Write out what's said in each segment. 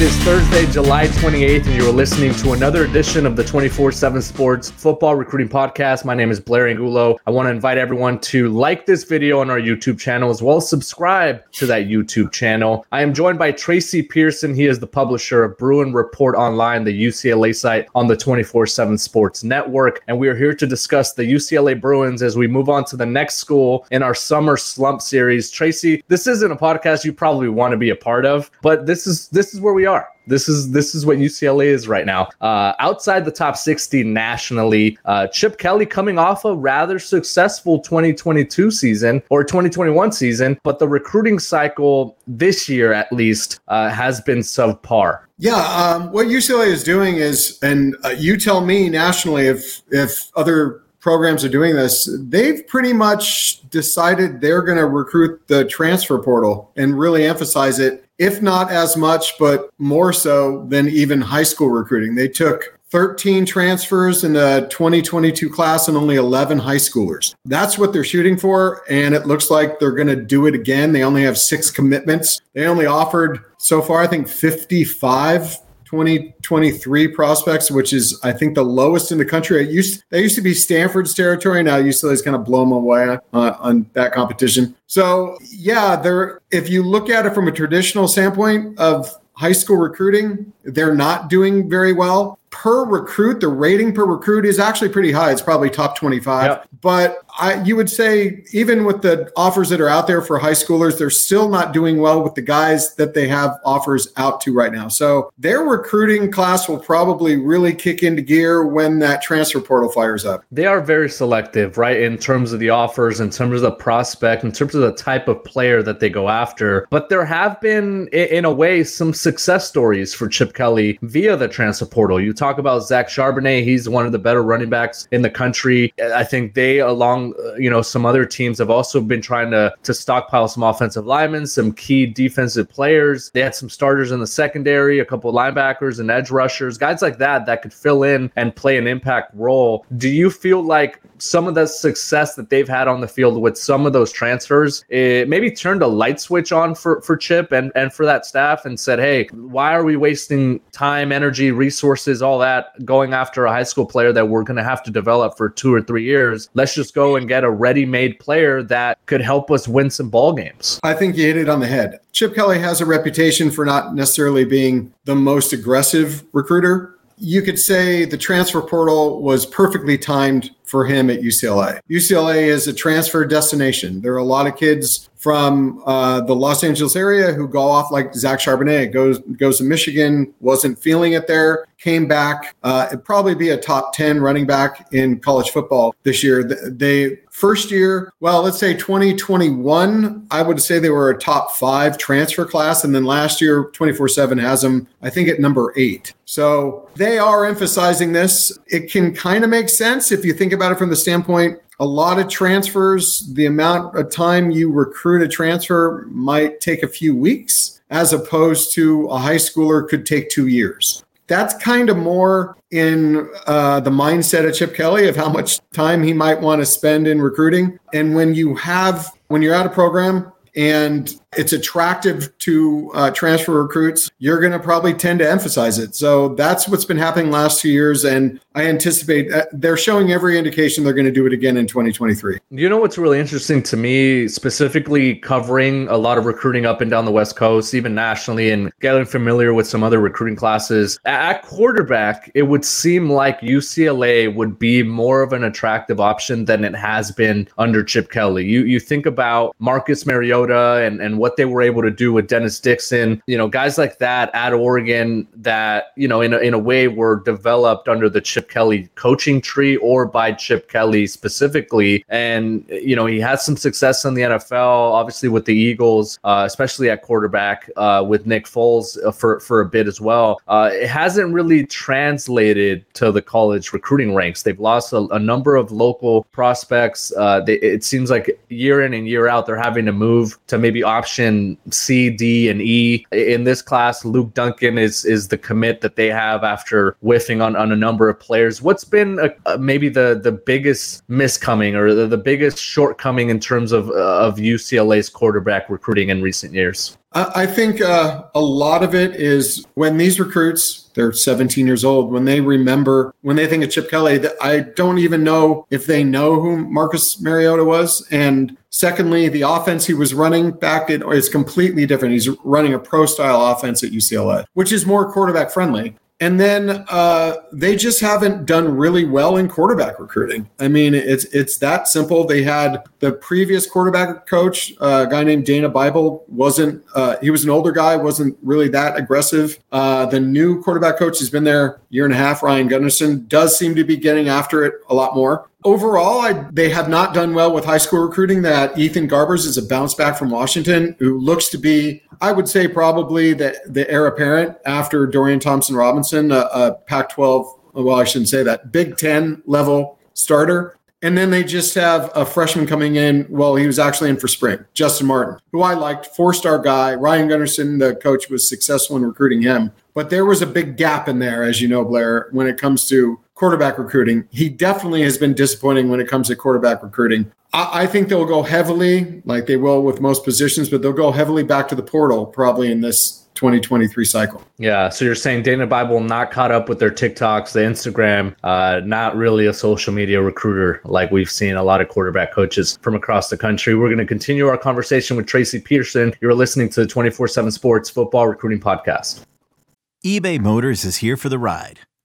It is Thursday, July 28th, and you are listening to another edition of the 24 7 Sports Football Recruiting Podcast. My name is Blair Angulo. I want to invite everyone to like this video on our YouTube channel as well as subscribe to that YouTube channel. I am joined by Tracy Pearson. He is the publisher of Bruin Report Online, the UCLA site on the 24 7 Sports Network. And we are here to discuss the UCLA Bruins as we move on to the next school in our summer slump series. Tracy, this isn't a podcast you probably want to be a part of, but this is this is where we are. This is this is what UCLA is right now. Uh, outside the top 60 nationally, uh, Chip Kelly coming off a rather successful 2022 season or 2021 season, but the recruiting cycle this year, at least, uh, has been subpar. Yeah, um, what UCLA is doing is, and uh, you tell me nationally if if other programs are doing this, they've pretty much decided they're going to recruit the transfer portal and really emphasize it, if not as much, but more so than even high school recruiting. They took 13 transfers in the 2022 class and only 11 high schoolers. That's what they're shooting for. And it looks like they're going to do it again. They only have six commitments. They only offered so far, I think, 55 2023 prospects, which is I think the lowest in the country. It used they used to be Stanford's territory. Now UCLA's kind of blown away uh, on that competition. So yeah, there. If you look at it from a traditional standpoint of high school recruiting, they're not doing very well per recruit, the rating per recruit is actually pretty high. It's probably top 25. Yep. But I, you would say, even with the offers that are out there for high schoolers, they're still not doing well with the guys that they have offers out to right now. So their recruiting class will probably really kick into gear when that transfer portal fires up. They are very selective, right, in terms of the offers, in terms of the prospect, in terms of the type of player that they go after. But there have been, in a way, some success stories for Chip Kelly via the transfer portal. You talk about Zach Charbonnet. He's one of the better running backs in the country. I think they, along you know some other teams, have also been trying to to stockpile some offensive linemen, some key defensive players. They had some starters in the secondary, a couple linebackers and edge rushers, guys like that that could fill in and play an impact role. Do you feel like some of the success that they've had on the field with some of those transfers, it maybe turned a light switch on for, for Chip and, and for that staff and said, hey, why are we wasting time, energy, resources, all that going after a high school player that we're going to have to develop for two or three years? Let's just go and get a ready made player that could help us win some ball games. I think you hit it on the head. Chip Kelly has a reputation for not necessarily being the most aggressive recruiter you could say the transfer portal was perfectly timed for him at UCLA. UCLA is a transfer destination. There are a lot of kids from uh, the Los Angeles area who go off like Zach Charbonnet goes goes to Michigan, wasn't feeling it there, came back. Uh, it'd probably be a top ten running back in college football this year. They first year, well, let's say 2021, I would say they were a top five transfer class, and then last year 24 seven has them, I think, at number eight. So they are emphasizing this. It can kind of make sense if you think about it from the standpoint a lot of transfers, the amount of time you recruit a transfer might take a few weeks, as opposed to a high schooler could take two years. That's kind of more in uh, the mindset of Chip Kelly of how much time he might want to spend in recruiting. And when you have, when you're at a program and it's attractive to uh, transfer recruits, you're going to probably tend to emphasize it. So that's what's been happening last two years. And I anticipate uh, they're showing every indication they're going to do it again in 2023. You know what's really interesting to me, specifically covering a lot of recruiting up and down the West Coast, even nationally, and getting familiar with some other recruiting classes. At quarterback, it would seem like UCLA would be more of an attractive option than it has been under Chip Kelly. You you think about Marcus Mariota and, and what they were able to do with Dennis Dixon, you know, guys like that at Oregon that, you know, in a, in a way were developed under the Chip Kelly coaching tree or by Chip Kelly specifically. And, you know, he had some success in the NFL, obviously with the Eagles, uh, especially at quarterback uh, with Nick Foles uh, for, for a bit as well. Uh, it hasn't really translated to the college recruiting ranks. They've lost a, a number of local prospects. Uh, they, it seems like year in and year out, they're having to move to maybe option C, D, and E. In this class, Luke Duncan is is the commit that they have after whiffing on, on a number of players. What's been a, a, maybe the the biggest miscoming or the, the biggest shortcoming in terms of uh, of UCLA's quarterback recruiting in recent years? I think uh, a lot of it is when these recruits, they're 17 years old, when they remember, when they think of Chip Kelly, I don't even know if they know who Marcus Mariota was. And secondly, the offense he was running back is completely different. He's running a pro style offense at UCLA, which is more quarterback friendly. And then uh, they just haven't done really well in quarterback recruiting. I mean, it's it's that simple. They had the previous quarterback coach, uh, a guy named Dana Bible, wasn't uh, he was an older guy, wasn't really that aggressive. Uh, the new quarterback coach has been there year and a half. Ryan Gunderson does seem to be getting after it a lot more overall, I, they have not done well with high school recruiting. That Ethan Garbers is a bounce back from Washington, who looks to be, I would say, probably the, the heir apparent after Dorian Thompson Robinson, a, a Pac 12, well, I shouldn't say that, Big Ten level starter. And then they just have a freshman coming in. Well, he was actually in for spring, Justin Martin, who I liked, four star guy. Ryan Gunderson, the coach, was successful in recruiting him. But there was a big gap in there, as you know, Blair, when it comes to quarterback recruiting. He definitely has been disappointing when it comes to quarterback recruiting. I, I, think they'll go heavily, like they will with most positions, but they'll go heavily back to the portal probably in this 2023 cycle. Yeah. So you're saying Dana Bible not caught up with their TikToks, the Instagram, uh, not really a social media recruiter like we've seen a lot of quarterback coaches from across the country. We're going to continue our conversation with Tracy Peterson. You're listening to the 24 7 Sports Football Recruiting Podcast. eBay Motors is here for the ride.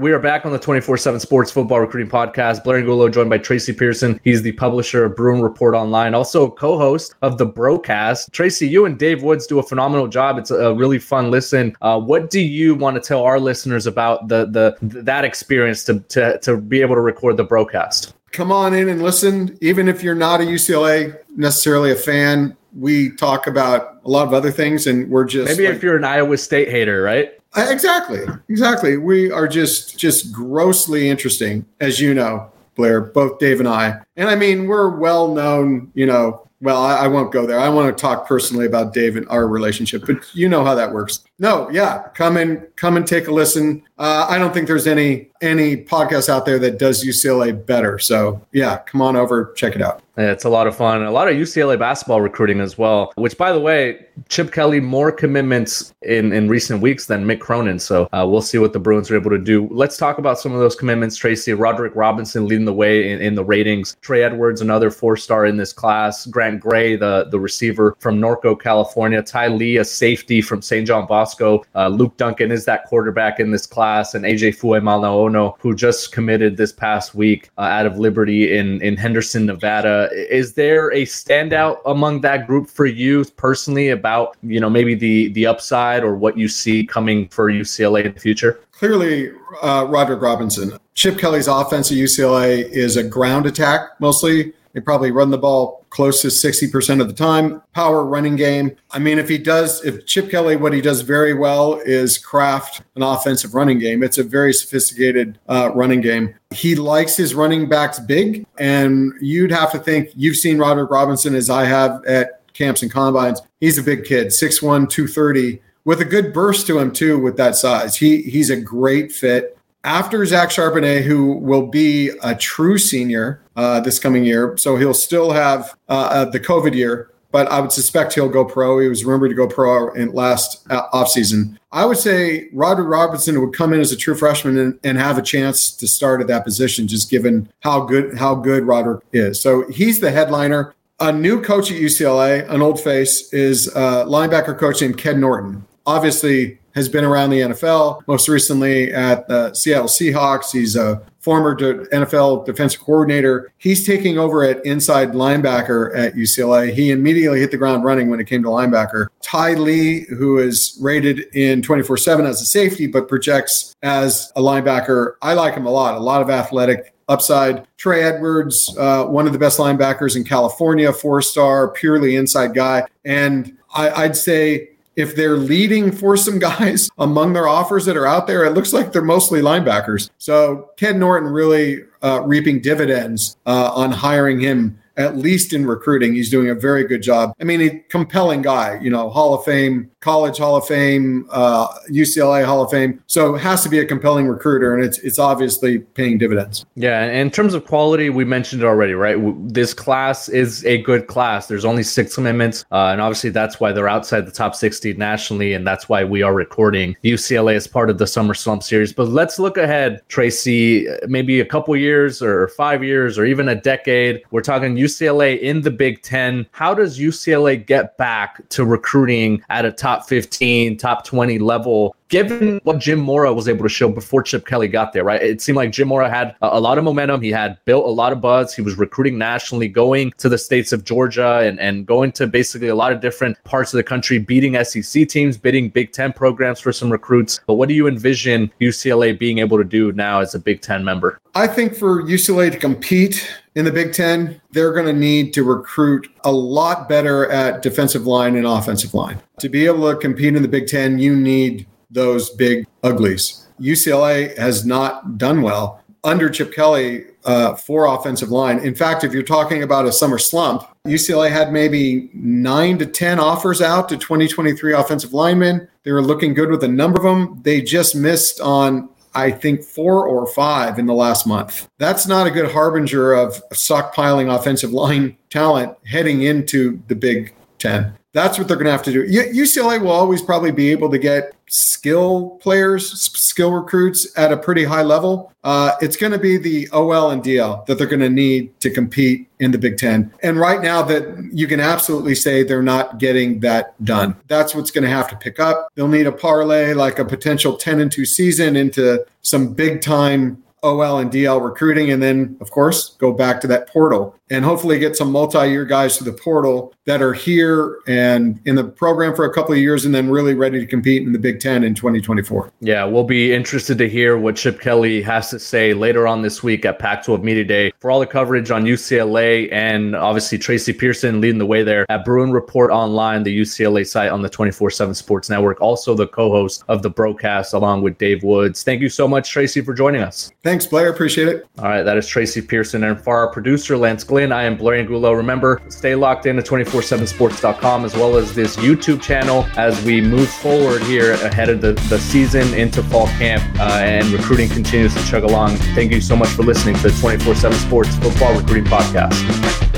We are back on the 24 7 Sports Football Recruiting Podcast. Blair Angulo joined by Tracy Pearson. He's the publisher of Bruin Report Online, also co host of the Brocast. Tracy, you and Dave Woods do a phenomenal job. It's a really fun listen. Uh, what do you want to tell our listeners about the, the that experience to, to, to be able to record the Brocast? Come on in and listen. Even if you're not a UCLA necessarily a fan, we talk about a lot of other things, and we're just maybe like, if you're an Iowa State hater, right? Uh, exactly, exactly. We are just just grossly interesting, as you know, Blair. Both Dave and I, and I mean, we're well known, you know, well, I, I, won't go there. I want to talk personally about Dave and our relationship, but you know how that works. No, yeah, come and come and take a listen. Uh, I don't think there's any any podcast out there that does UCLA better. So yeah, come on over, check it out. It's a lot of fun. A lot of UCLA basketball recruiting as well. Which, by the way, Chip Kelly more commitments in in recent weeks than Mick Cronin. So uh, we'll see what the Bruins are able to do. Let's talk about some of those commitments. Tracy Roderick Robinson leading the way in, in the ratings. Trey Edwards, another four star in this class. Grant Gray, the the receiver from Norco, California. Ty Lee, a safety from St. John Bosco. Uh, Luke Duncan is that quarterback in this class, and AJ Fue Malaono, who just committed this past week uh, out of Liberty in in Henderson, Nevada. Is there a standout among that group for you personally about you know maybe the the upside or what you see coming for UCLA in the future? Clearly, uh, Roderick Robinson. Chip Kelly's offense at UCLA is a ground attack mostly. They probably run the ball close to 60% of the time. Power running game. I mean, if he does, if Chip Kelly, what he does very well is craft an offensive running game. It's a very sophisticated uh, running game. He likes his running backs big. And you'd have to think you've seen Roderick Robinson as I have at camps and combines. He's a big kid, 6'1, 230 with a good burst to him too with that size. He he's a great fit after Zach Charbonnet, who will be a true senior uh, this coming year. So he'll still have uh, uh, the COVID year, but I would suspect he'll go pro. He was rumored to go pro in last uh, offseason. I would say Roderick Robinson would come in as a true freshman and, and, have a chance to start at that position, just given how good how good Roderick is. So he's the headliner. A new coach at UCLA, an old face, is a linebacker coach named Ken Norton. Obviously, has been around the NFL, most recently at the Seattle Seahawks. He's a former NFL defensive coordinator. He's taking over at inside linebacker at UCLA. He immediately hit the ground running when it came to linebacker. Ty Lee, who is rated in 24 7 as a safety, but projects as a linebacker. I like him a lot, a lot of athletic upside. Trey Edwards, uh, one of the best linebackers in California, four star, purely inside guy. And I, I'd say if they're leading for some guys among their offers that are out there, it looks like they're mostly linebackers. So Ken Norton really uh, reaping dividends uh, on hiring him at least in recruiting, he's doing a very good job. I mean, a compelling guy, you know, Hall of Fame, college Hall of Fame, uh, UCLA Hall of Fame. So it has to be a compelling recruiter, and it's it's obviously paying dividends. Yeah, in terms of quality, we mentioned it already, right? This class is a good class. There's only six amendments, uh, and obviously that's why they're outside the top 60 nationally, and that's why we are recording UCLA as part of the Summer Slump series. But let's look ahead, Tracy. Maybe a couple years, or five years, or even a decade. We're talking UCLA UCLA in the Big Ten. How does UCLA get back to recruiting at a top 15, top 20 level given what Jim Mora was able to show before Chip Kelly got there, right? It seemed like Jim Mora had a, lot of momentum. He had built a lot of buzz. He was recruiting nationally, going to the states of Georgia and, and going to basically a lot of different parts of the country, beating SEC teams, bidding Big Ten programs for some recruits. But what do you envision UCLA being able to do now as a Big Ten member? I think for UCLA to compete in the Big Ten, they're going to need to recruit a lot better at defensive line and offensive line. To be able to compete in the Big Ten, you need those big uglies. UCLA has not done well under Chip Kelly uh, for offensive line. In fact, if you're talking about a summer slump, UCLA had maybe nine to 10 offers out to 2023 offensive linemen. They were looking good with a number of them. They just missed on, I think, four or five in the last month. That's not a good harbinger of stockpiling offensive line talent heading into the Big Ten. That's what they're going to have to do. UCLA will always probably be able to get skill players, skill recruits at a pretty high level. Uh, it's going to be the OL and DL that they're going to need to compete in the Big Ten. And right now, that you can absolutely say they're not getting that done. That's what's going to have to pick up. They'll need a parlay, like a potential 10 and 2 season, into some big time OL and DL recruiting, and then, of course, go back to that portal and hopefully get some multi-year guys to the portal that are here and in the program for a couple of years and then really ready to compete in the Big Ten in 2024. Yeah, we'll be interested to hear what Chip Kelly has to say later on this week at Pac-12 Media Day. For all the coverage on UCLA and obviously Tracy Pearson leading the way there at Bruin Report Online, the UCLA site on the 24/7 Sports Network, also the co-host of the Brocast along with Dave Woods. Thank you so much, Tracy, for joining us. Thanks, Blair. Appreciate it. All right, that is Tracy Pearson. And for our producer, Lance Glynn, I am Blair Angulo. Remember, stay locked in to 247sports.com as well as this YouTube channel as we move forward here ahead of the, the season into fall camp uh, and recruiting continues to chug along. Thank you so much for listening to the 24 7 Sports Football Recruiting Podcast.